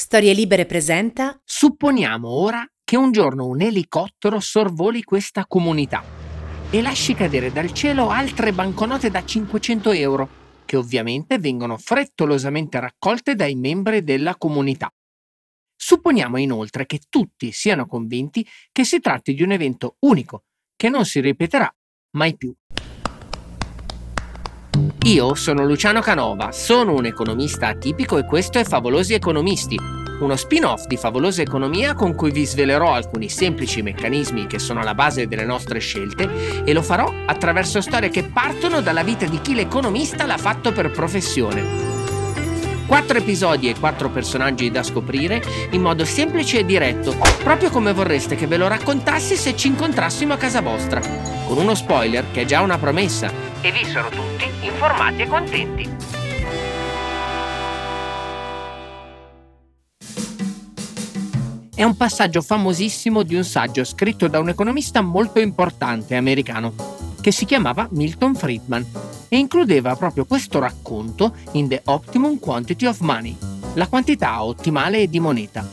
Storie Libere presenta Supponiamo ora che un giorno un elicottero sorvoli questa comunità e lasci cadere dal cielo altre banconote da 500 euro, che ovviamente vengono frettolosamente raccolte dai membri della comunità. Supponiamo inoltre che tutti siano convinti che si tratti di un evento unico, che non si ripeterà mai più. Io sono Luciano Canova, sono un economista atipico e questo è Favolosi Economisti, uno spin-off di Favolosa Economia con cui vi svelerò alcuni semplici meccanismi che sono alla base delle nostre scelte e lo farò attraverso storie che partono dalla vita di chi l'economista l'ha fatto per professione. Quattro episodi e quattro personaggi da scoprire in modo semplice e diretto, proprio come vorreste che ve lo raccontassi se ci incontrassimo a casa vostra, con uno spoiler che è già una promessa, e vissero tutti informati e contenti. È un passaggio famosissimo di un saggio scritto da un economista molto importante americano, che si chiamava Milton Friedman, e includeva proprio questo racconto in The Optimum Quantity of Money, la quantità ottimale di moneta.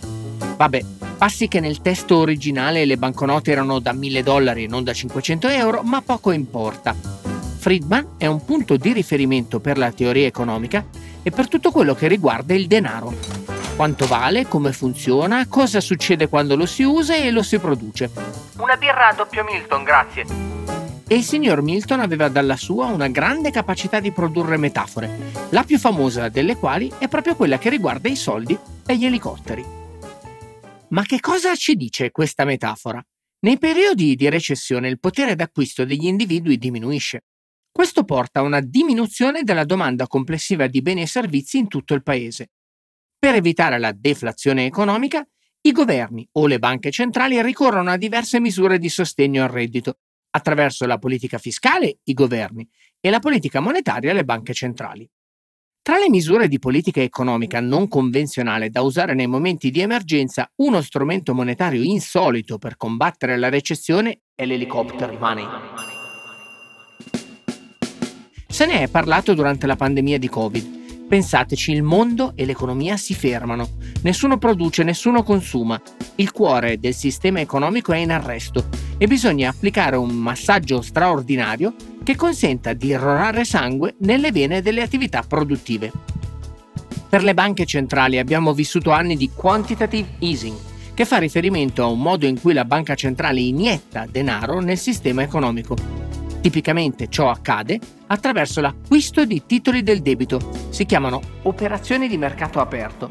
Vabbè, passi che nel testo originale le banconote erano da 1000 dollari e non da 500 euro, ma poco importa. Friedman è un punto di riferimento per la teoria economica e per tutto quello che riguarda il denaro, quanto vale, come funziona, cosa succede quando lo si usa e lo si produce. Una birra a doppio Milton, grazie. E il signor Milton aveva dalla sua una grande capacità di produrre metafore, la più famosa delle quali è proprio quella che riguarda i soldi e gli elicotteri. Ma che cosa ci dice questa metafora? Nei periodi di recessione il potere d'acquisto degli individui diminuisce. Questo porta a una diminuzione della domanda complessiva di beni e servizi in tutto il paese per evitare la deflazione economica, i governi o le banche centrali ricorrono a diverse misure di sostegno al reddito, attraverso la politica fiscale i governi e la politica monetaria le banche centrali. Tra le misure di politica economica non convenzionale da usare nei momenti di emergenza, uno strumento monetario insolito per combattere la recessione è l'helicopter money. Se ne è parlato durante la pandemia di Covid Pensateci, il mondo e l'economia si fermano. Nessuno produce, nessuno consuma. Il cuore del sistema economico è in arresto e bisogna applicare un massaggio straordinario che consenta di irrorare sangue nelle vene delle attività produttive. Per le banche centrali abbiamo vissuto anni di quantitative easing, che fa riferimento a un modo in cui la banca centrale inietta denaro nel sistema economico Tipicamente ciò accade attraverso l'acquisto di titoli del debito, si chiamano operazioni di mercato aperto.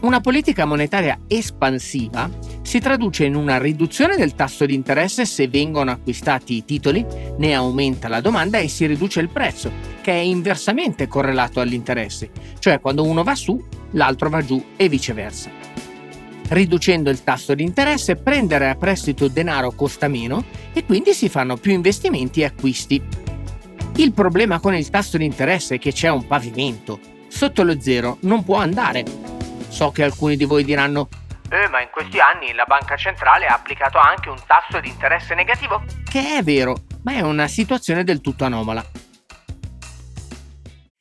Una politica monetaria espansiva si traduce in una riduzione del tasso di interesse se vengono acquistati i titoli, ne aumenta la domanda e si riduce il prezzo, che è inversamente correlato all'interesse, cioè quando uno va su, l'altro va giù e viceversa. Riducendo il tasso di interesse, prendere a prestito denaro costa meno e quindi si fanno più investimenti e acquisti. Il problema con il tasso di interesse è che c'è un pavimento. Sotto lo zero non può andare. So che alcuni di voi diranno eh, ma in questi anni la banca centrale ha applicato anche un tasso di interesse negativo. Che è vero, ma è una situazione del tutto anomala.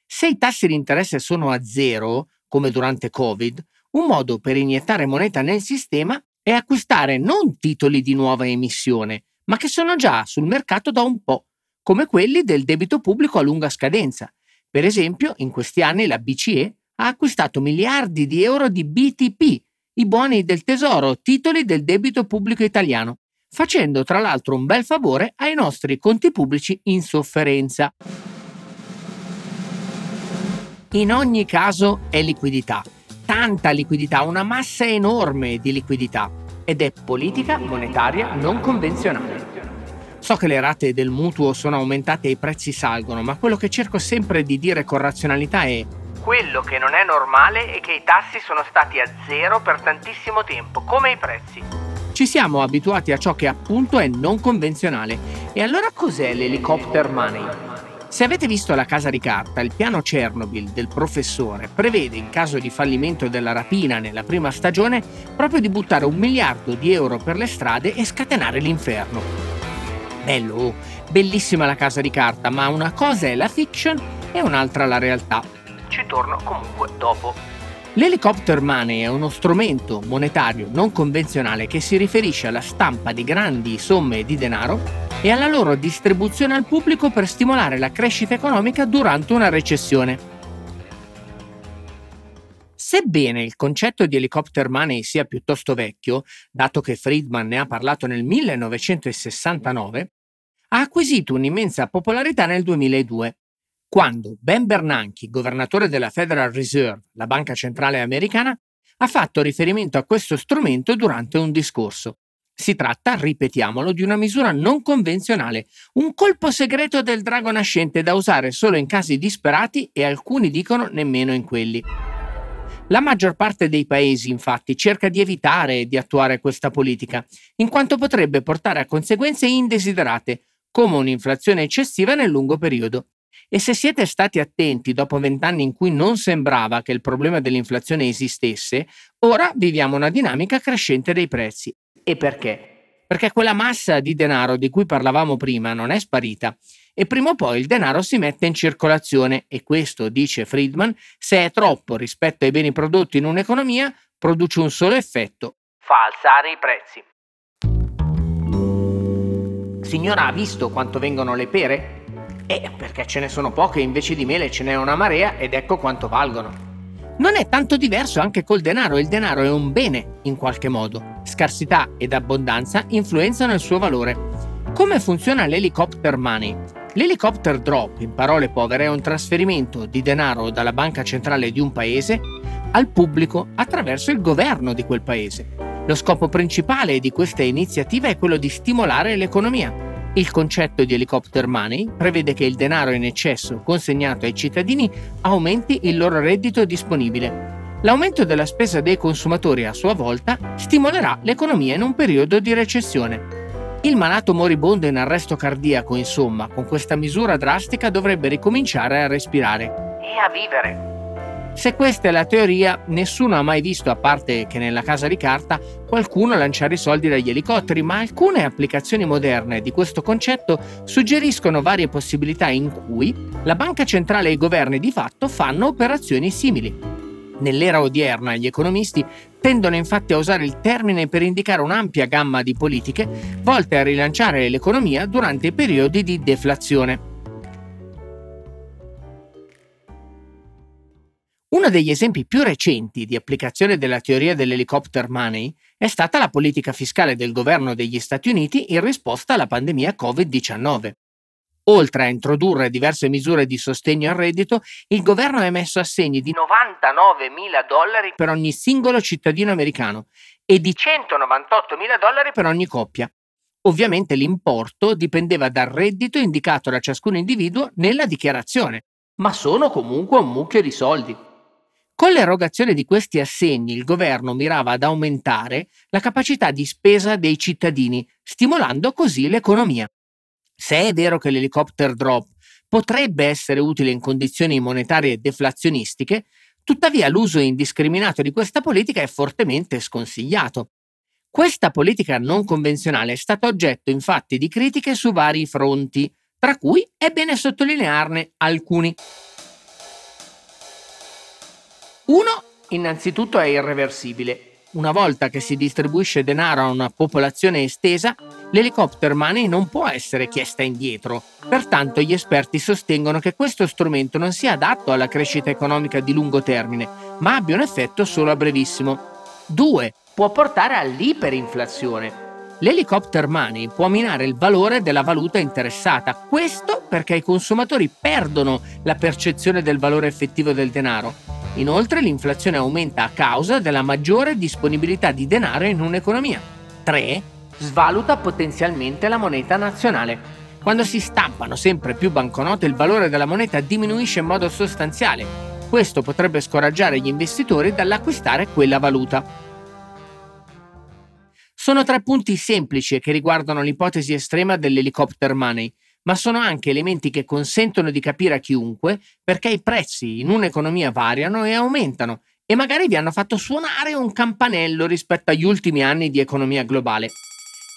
Se i tassi di interesse sono a zero, come durante Covid, un modo per iniettare moneta nel sistema è acquistare non titoli di nuova emissione, ma che sono già sul mercato da un po', come quelli del debito pubblico a lunga scadenza. Per esempio, in questi anni la BCE ha acquistato miliardi di euro di BTP, i buoni del tesoro, titoli del debito pubblico italiano, facendo tra l'altro un bel favore ai nostri conti pubblici in sofferenza. In ogni caso è liquidità tanta liquidità, una massa enorme di liquidità ed è politica monetaria non convenzionale. So che le rate del mutuo sono aumentate e i prezzi salgono, ma quello che cerco sempre di dire con razionalità è Quello che non è normale è che i tassi sono stati a zero per tantissimo tempo, come i prezzi. Ci siamo abituati a ciò che appunto è non convenzionale. E allora cos'è l'helicopter money? Se avete visto La casa di carta, il piano Chernobyl del professore prevede, in caso di fallimento della rapina nella prima stagione, proprio di buttare un miliardo di euro per le strade e scatenare l'inferno. Bello, oh, bellissima la casa di carta, ma una cosa è la fiction e un'altra la realtà. Ci torno comunque dopo. L'helicopter money è uno strumento monetario non convenzionale che si riferisce alla stampa di grandi somme di denaro e alla loro distribuzione al pubblico per stimolare la crescita economica durante una recessione. Sebbene il concetto di helicopter money sia piuttosto vecchio, dato che Friedman ne ha parlato nel 1969, ha acquisito un'immensa popolarità nel 2002 quando Ben Bernanke, governatore della Federal Reserve, la banca centrale americana, ha fatto riferimento a questo strumento durante un discorso. Si tratta, ripetiamolo, di una misura non convenzionale, un colpo segreto del drago nascente da usare solo in casi disperati e alcuni dicono nemmeno in quelli. La maggior parte dei paesi, infatti, cerca di evitare di attuare questa politica, in quanto potrebbe portare a conseguenze indesiderate, come un'inflazione eccessiva nel lungo periodo. E se siete stati attenti dopo vent'anni in cui non sembrava che il problema dell'inflazione esistesse, ora viviamo una dinamica crescente dei prezzi. E perché? Perché quella massa di denaro di cui parlavamo prima non è sparita e prima o poi il denaro si mette in circolazione e questo, dice Friedman, se è troppo rispetto ai beni prodotti in un'economia, produce un solo effetto. Fa alzare i prezzi. Signora, ha visto quanto vengono le pere? Eh, perché ce ne sono poche, invece di mele ce n'è una marea ed ecco quanto valgono. Non è tanto diverso anche col denaro, il denaro è un bene in qualche modo. Scarsità ed abbondanza influenzano il suo valore. Come funziona l'helicopter money? L'helicopter drop, in parole povere, è un trasferimento di denaro dalla banca centrale di un paese al pubblico attraverso il governo di quel paese. Lo scopo principale di questa iniziativa è quello di stimolare l'economia. Il concetto di helicopter money prevede che il denaro in eccesso consegnato ai cittadini aumenti il loro reddito disponibile. L'aumento della spesa dei consumatori a sua volta stimolerà l'economia in un periodo di recessione. Il malato moribondo in arresto cardiaco, insomma, con questa misura drastica dovrebbe ricominciare a respirare. E a vivere. Se questa è la teoria, nessuno ha mai visto, a parte che nella casa di carta, qualcuno lanciare i soldi dagli elicotteri, ma alcune applicazioni moderne di questo concetto suggeriscono varie possibilità in cui la banca centrale e i governi di fatto fanno operazioni simili. Nell'era odierna gli economisti tendono infatti a usare il termine per indicare un'ampia gamma di politiche volte a rilanciare l'economia durante i periodi di deflazione. Uno degli esempi più recenti di applicazione della teoria dell'helicopter money è stata la politica fiscale del governo degli Stati Uniti in risposta alla pandemia Covid-19. Oltre a introdurre diverse misure di sostegno al reddito, il governo ha emesso assegni di 99 mila dollari per ogni singolo cittadino americano e di 198 mila dollari per ogni coppia. Ovviamente l'importo dipendeva dal reddito indicato da ciascun individuo nella dichiarazione, ma sono comunque un mucchio di soldi. Con l'erogazione di questi assegni il governo mirava ad aumentare la capacità di spesa dei cittadini, stimolando così l'economia. Se è vero che l'helicopter drop potrebbe essere utile in condizioni monetarie deflazionistiche, tuttavia l'uso indiscriminato di questa politica è fortemente sconsigliato. Questa politica non convenzionale è stata oggetto infatti di critiche su vari fronti, tra cui è bene sottolinearne alcuni. Uno, innanzitutto, è irreversibile. Una volta che si distribuisce denaro a una popolazione estesa, l'helicopter money non può essere chiesta indietro. Pertanto gli esperti sostengono che questo strumento non sia adatto alla crescita economica di lungo termine, ma abbia un effetto solo a brevissimo. 2. Può portare all'iperinflazione. L'helicopter money può minare il valore della valuta interessata, questo perché i consumatori perdono la percezione del valore effettivo del denaro Inoltre l'inflazione aumenta a causa della maggiore disponibilità di denaro in un'economia. 3. Svaluta potenzialmente la moneta nazionale. Quando si stampano sempre più banconote il valore della moneta diminuisce in modo sostanziale. Questo potrebbe scoraggiare gli investitori dall'acquistare quella valuta. Sono tre punti semplici che riguardano l'ipotesi estrema dell'helicopter money, ma sono anche elementi che consentono di capire a chiunque perché i prezzi in un'economia variano e aumentano e magari vi hanno fatto suonare un campanello rispetto agli ultimi anni di economia globale.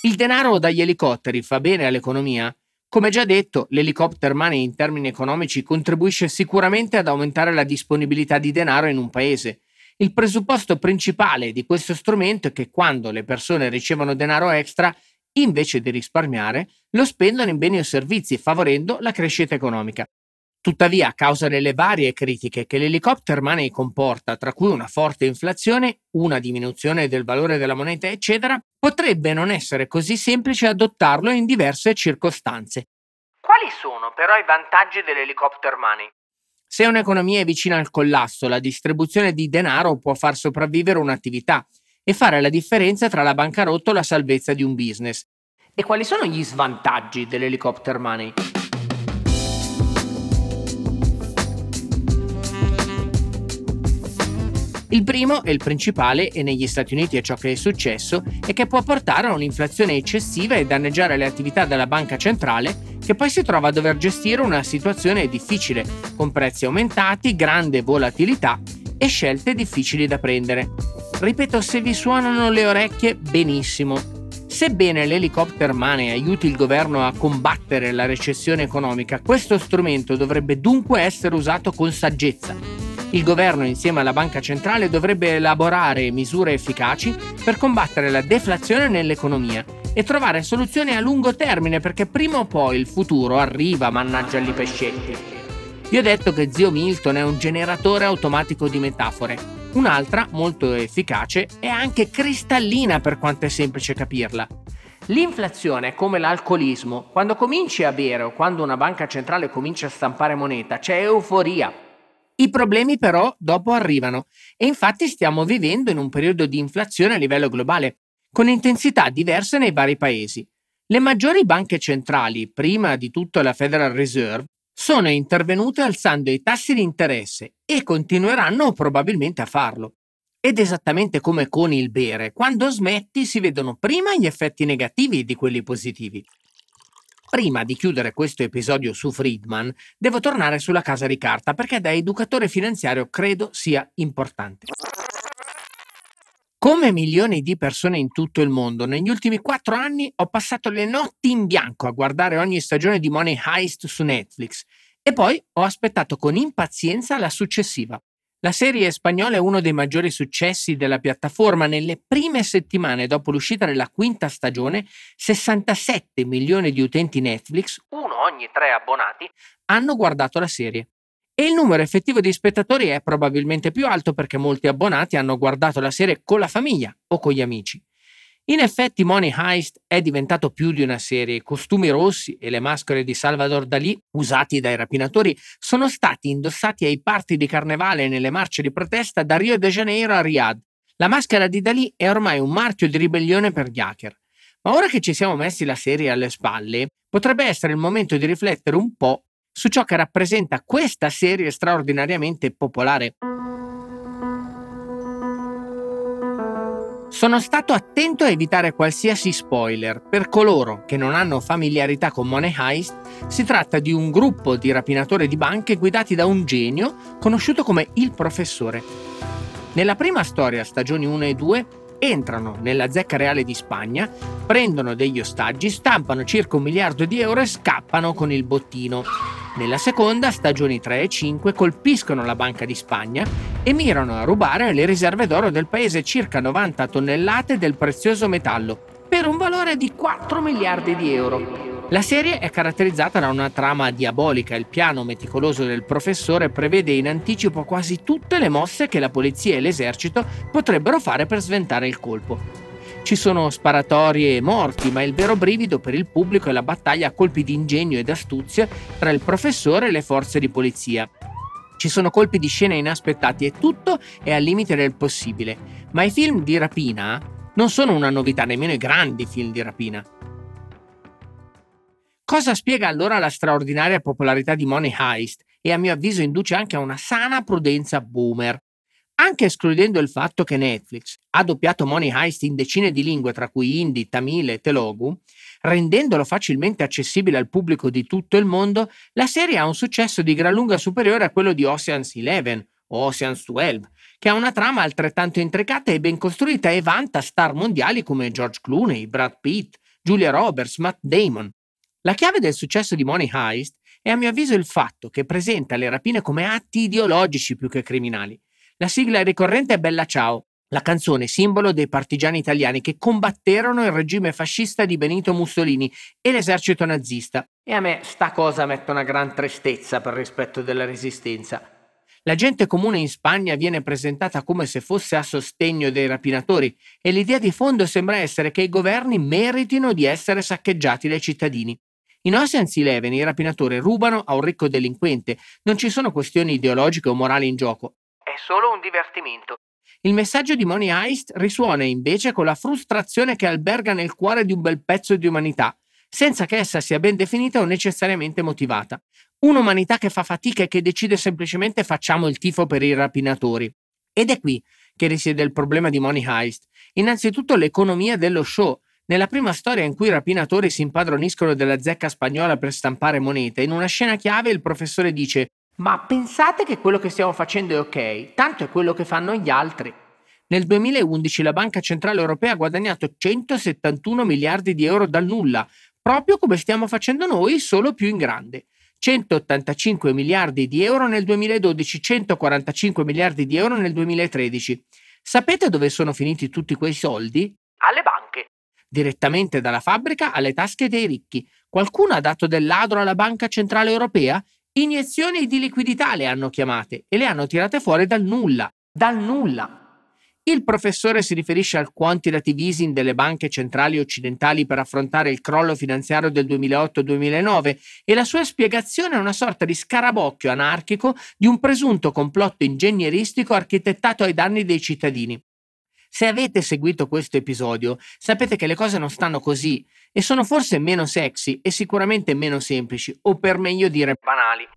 Il denaro dagli elicotteri fa bene all'economia? Come già detto, l'helicopter money in termini economici contribuisce sicuramente ad aumentare la disponibilità di denaro in un paese. Il presupposto principale di questo strumento è che quando le persone ricevono denaro extra, invece di risparmiare, lo spendono in beni o servizi, favorendo la crescita economica. Tuttavia, a causa delle varie critiche che l'helicopter money comporta, tra cui una forte inflazione, una diminuzione del valore della moneta, eccetera, potrebbe non essere così semplice adottarlo in diverse circostanze. Quali sono però i vantaggi dell'helicopter money? Se un'economia è vicina al collasso, la distribuzione di denaro può far sopravvivere un'attività e fare la differenza tra la bancarotta o la salvezza di un business. E quali sono gli svantaggi dell'helicopter money? Il primo e il principale, e negli Stati Uniti è ciò che è successo, è che può portare a un'inflazione eccessiva e danneggiare le attività della banca centrale, che poi si trova a dover gestire una situazione difficile, con prezzi aumentati, grande volatilità e scelte difficili da prendere. Ripeto, se vi suonano le orecchie, benissimo. Sebbene l'helicopter money aiuti il governo a combattere la recessione economica, questo strumento dovrebbe dunque essere usato con saggezza il governo insieme alla banca centrale dovrebbe elaborare misure efficaci per combattere la deflazione nell'economia e trovare soluzioni a lungo termine perché prima o poi il futuro arriva, mannaggia gli pescetti. Vi ho detto che zio Milton è un generatore automatico di metafore. Un'altra, molto efficace, è anche cristallina per quanto è semplice capirla. L'inflazione è come l'alcolismo. Quando cominci a bere o quando una banca centrale comincia a stampare moneta, c'è euforia. I problemi però dopo arrivano e infatti stiamo vivendo in un periodo di inflazione a livello globale, con intensità diverse nei vari paesi. Le maggiori banche centrali, prima di tutto la Federal Reserve, sono intervenute alzando i tassi di interesse e continueranno probabilmente a farlo. Ed esattamente come con il bere, quando smetti si vedono prima gli effetti negativi di quelli positivi. Prima di chiudere questo episodio su Friedman, devo tornare sulla casa di carta perché da educatore finanziario credo sia importante. Come milioni di persone in tutto il mondo, negli ultimi quattro anni ho passato le notti in bianco a guardare ogni stagione di Money Heist su Netflix e poi ho aspettato con impazienza la successiva. La serie spagnola è uno dei maggiori successi della piattaforma. Nelle prime settimane dopo l'uscita della quinta stagione, 67 milioni di utenti Netflix, uno ogni tre abbonati, hanno guardato la serie. E il numero effettivo di spettatori è probabilmente più alto perché molti abbonati hanno guardato la serie con la famiglia o con gli amici. In effetti Money Heist è diventato più di una serie. I costumi rossi e le maschere di Salvador Dalì usati dai rapinatori sono stati indossati ai party di carnevale e nelle marce di protesta da Rio de Janeiro a Riyadh. La maschera di Dalì è ormai un marchio di ribellione per gli hacker. Ma ora che ci siamo messi la serie alle spalle, potrebbe essere il momento di riflettere un po' su ciò che rappresenta questa serie straordinariamente popolare. Sono stato attento a evitare qualsiasi spoiler. Per coloro che non hanno familiarità con Money Heist, si tratta di un gruppo di rapinatori di banche guidati da un genio conosciuto come il professore. Nella prima storia, stagioni 1 e 2, entrano nella zecca reale di Spagna, prendono degli ostaggi, stampano circa un miliardo di euro e scappano con il bottino. Nella seconda, stagioni 3 e 5, colpiscono la Banca di Spagna e mirano a rubare le riserve d'oro del paese circa 90 tonnellate del prezioso metallo, per un valore di 4 miliardi di euro. La serie è caratterizzata da una trama diabolica. Il piano meticoloso del professore prevede in anticipo quasi tutte le mosse che la polizia e l'esercito potrebbero fare per sventare il colpo. Ci sono sparatorie e morti, ma il vero brivido per il pubblico è la battaglia a colpi di ingegno ed astuzia tra il professore e le forze di polizia. Ci sono colpi di scena inaspettati e tutto è al limite del possibile. Ma i film di rapina non sono una novità, nemmeno i grandi film di rapina. Cosa spiega allora la straordinaria popolarità di Money Heist e a mio avviso induce anche a una sana prudenza boomer. Anche escludendo il fatto che Netflix ha doppiato Money Heist in decine di lingue, tra cui hindi, tamil e telugu, rendendolo facilmente accessibile al pubblico di tutto il mondo, la serie ha un successo di gran lunga superiore a quello di Ocean's Eleven o Ocean's 12, che ha una trama altrettanto intricata e ben costruita e vanta star mondiali come George Clooney, Brad Pitt, Julia Roberts, Matt Damon. La chiave del successo di Money Heist è a mio avviso il fatto che presenta le rapine come atti ideologici più che criminali. La sigla ricorrente è Bella Ciao, la canzone simbolo dei partigiani italiani che combatterono il regime fascista di Benito Mussolini e l'esercito nazista. E a me sta cosa mette una gran tristezza per rispetto della resistenza. La gente comune in Spagna viene presentata come se fosse a sostegno dei rapinatori e l'idea di fondo sembra essere che i governi meritino di essere saccheggiati dai cittadini. In Ocean's Eleven i rapinatori rubano a un ricco delinquente, non ci sono questioni ideologiche o morali in gioco. È solo un divertimento. Il messaggio di Money Heist risuona invece con la frustrazione che alberga nel cuore di un bel pezzo di umanità, senza che essa sia ben definita o necessariamente motivata. Un'umanità che fa fatica e che decide semplicemente facciamo il tifo per i rapinatori. Ed è qui che risiede il problema di Money Heist. Innanzitutto l'economia dello show, nella prima storia in cui i rapinatori si impadroniscono della zecca spagnola per stampare monete, in una scena chiave il professore dice Ma pensate che quello che stiamo facendo è ok, tanto è quello che fanno gli altri. Nel 2011 la Banca Centrale Europea ha guadagnato 171 miliardi di euro dal nulla, proprio come stiamo facendo noi, solo più in grande. 185 miliardi di euro nel 2012, 145 miliardi di euro nel 2013. Sapete dove sono finiti tutti quei soldi? Alle banche direttamente dalla fabbrica alle tasche dei ricchi. Qualcuno ha dato del ladro alla Banca Centrale Europea? Iniezioni di liquidità le hanno chiamate e le hanno tirate fuori dal nulla. Dal nulla. Il professore si riferisce al quantitative easing delle banche centrali occidentali per affrontare il crollo finanziario del 2008-2009 e la sua spiegazione è una sorta di scarabocchio anarchico di un presunto complotto ingegneristico architettato ai danni dei cittadini. Se avete seguito questo episodio, sapete che le cose non stanno così e sono forse meno sexy e sicuramente meno semplici, o per meglio dire banali.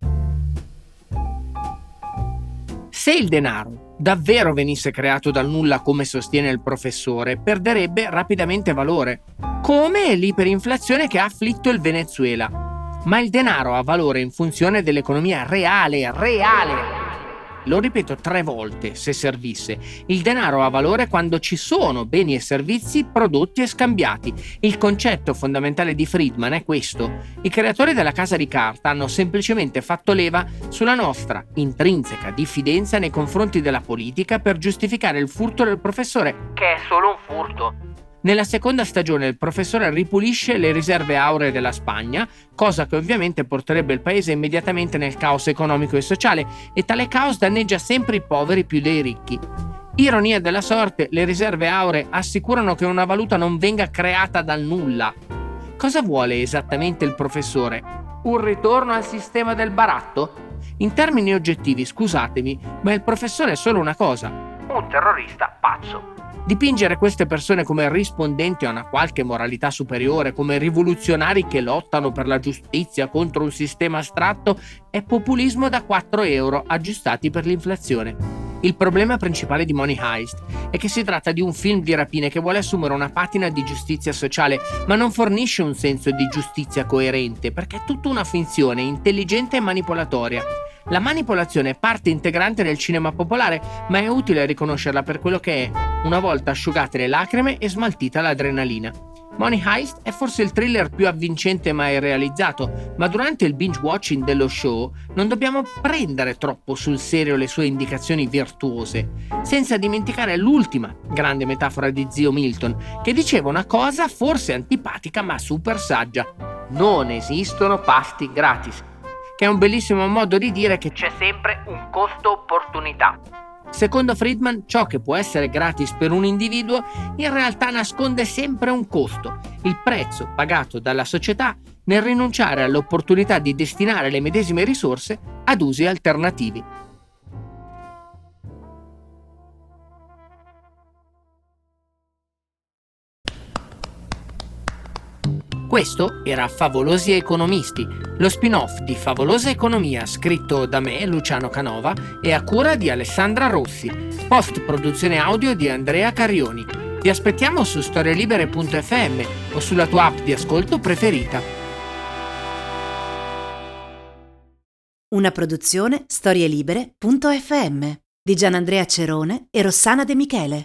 Se il denaro davvero venisse creato dal nulla come sostiene il professore, perderebbe rapidamente valore, come l'iperinflazione che ha afflitto il Venezuela. Ma il denaro ha valore in funzione dell'economia reale, reale lo ripeto tre volte se servisse. Il denaro ha valore quando ci sono beni e servizi prodotti e scambiati. Il concetto fondamentale di Friedman è questo. I creatori della casa di carta hanno semplicemente fatto leva sulla nostra intrinseca diffidenza nei confronti della politica per giustificare il furto del professore, che è solo un furto. Nella seconda stagione il professore ripulisce le riserve auree della Spagna, cosa che ovviamente porterebbe il paese immediatamente nel caos economico e sociale, e tale caos danneggia sempre i poveri più dei ricchi. Ironia della sorte, le riserve auree assicurano che una valuta non venga creata dal nulla. Cosa vuole esattamente il professore? Un ritorno al sistema del baratto? In termini oggettivi, scusatemi, ma il professore è solo una cosa. Un terrorista pazzo. Dipingere queste persone come rispondenti a una qualche moralità superiore, come rivoluzionari che lottano per la giustizia contro un sistema astratto, è populismo da 4 euro aggiustati per l'inflazione. Il problema principale di Money Heist è che si tratta di un film di rapine che vuole assumere una patina di giustizia sociale, ma non fornisce un senso di giustizia coerente, perché è tutta una finzione intelligente e manipolatoria. La manipolazione è parte integrante del cinema popolare, ma è utile riconoscerla per quello che è, una volta asciugate le lacrime e smaltita l'adrenalina. Money Heist è forse il thriller più avvincente mai realizzato, ma durante il binge watching dello show non dobbiamo prendere troppo sul serio le sue indicazioni virtuose, senza dimenticare l'ultima grande metafora di zio Milton, che diceva una cosa forse antipatica ma super saggia. Non esistono pasti gratis che è un bellissimo modo di dire che c'è sempre un costo opportunità. Secondo Friedman, ciò che può essere gratis per un individuo in realtà nasconde sempre un costo, il prezzo pagato dalla società nel rinunciare all'opportunità di destinare le medesime risorse ad usi alternativi. Questo era Favolosi Economisti, lo spin-off di Favolosa Economia scritto da me, Luciano Canova, e a cura di Alessandra Rossi, post produzione audio di Andrea Carioni. Ti aspettiamo su storielibere.fm o sulla tua app di ascolto preferita. Una produzione storielibere.fm di Gianandrea Cerone e Rossana De Michele.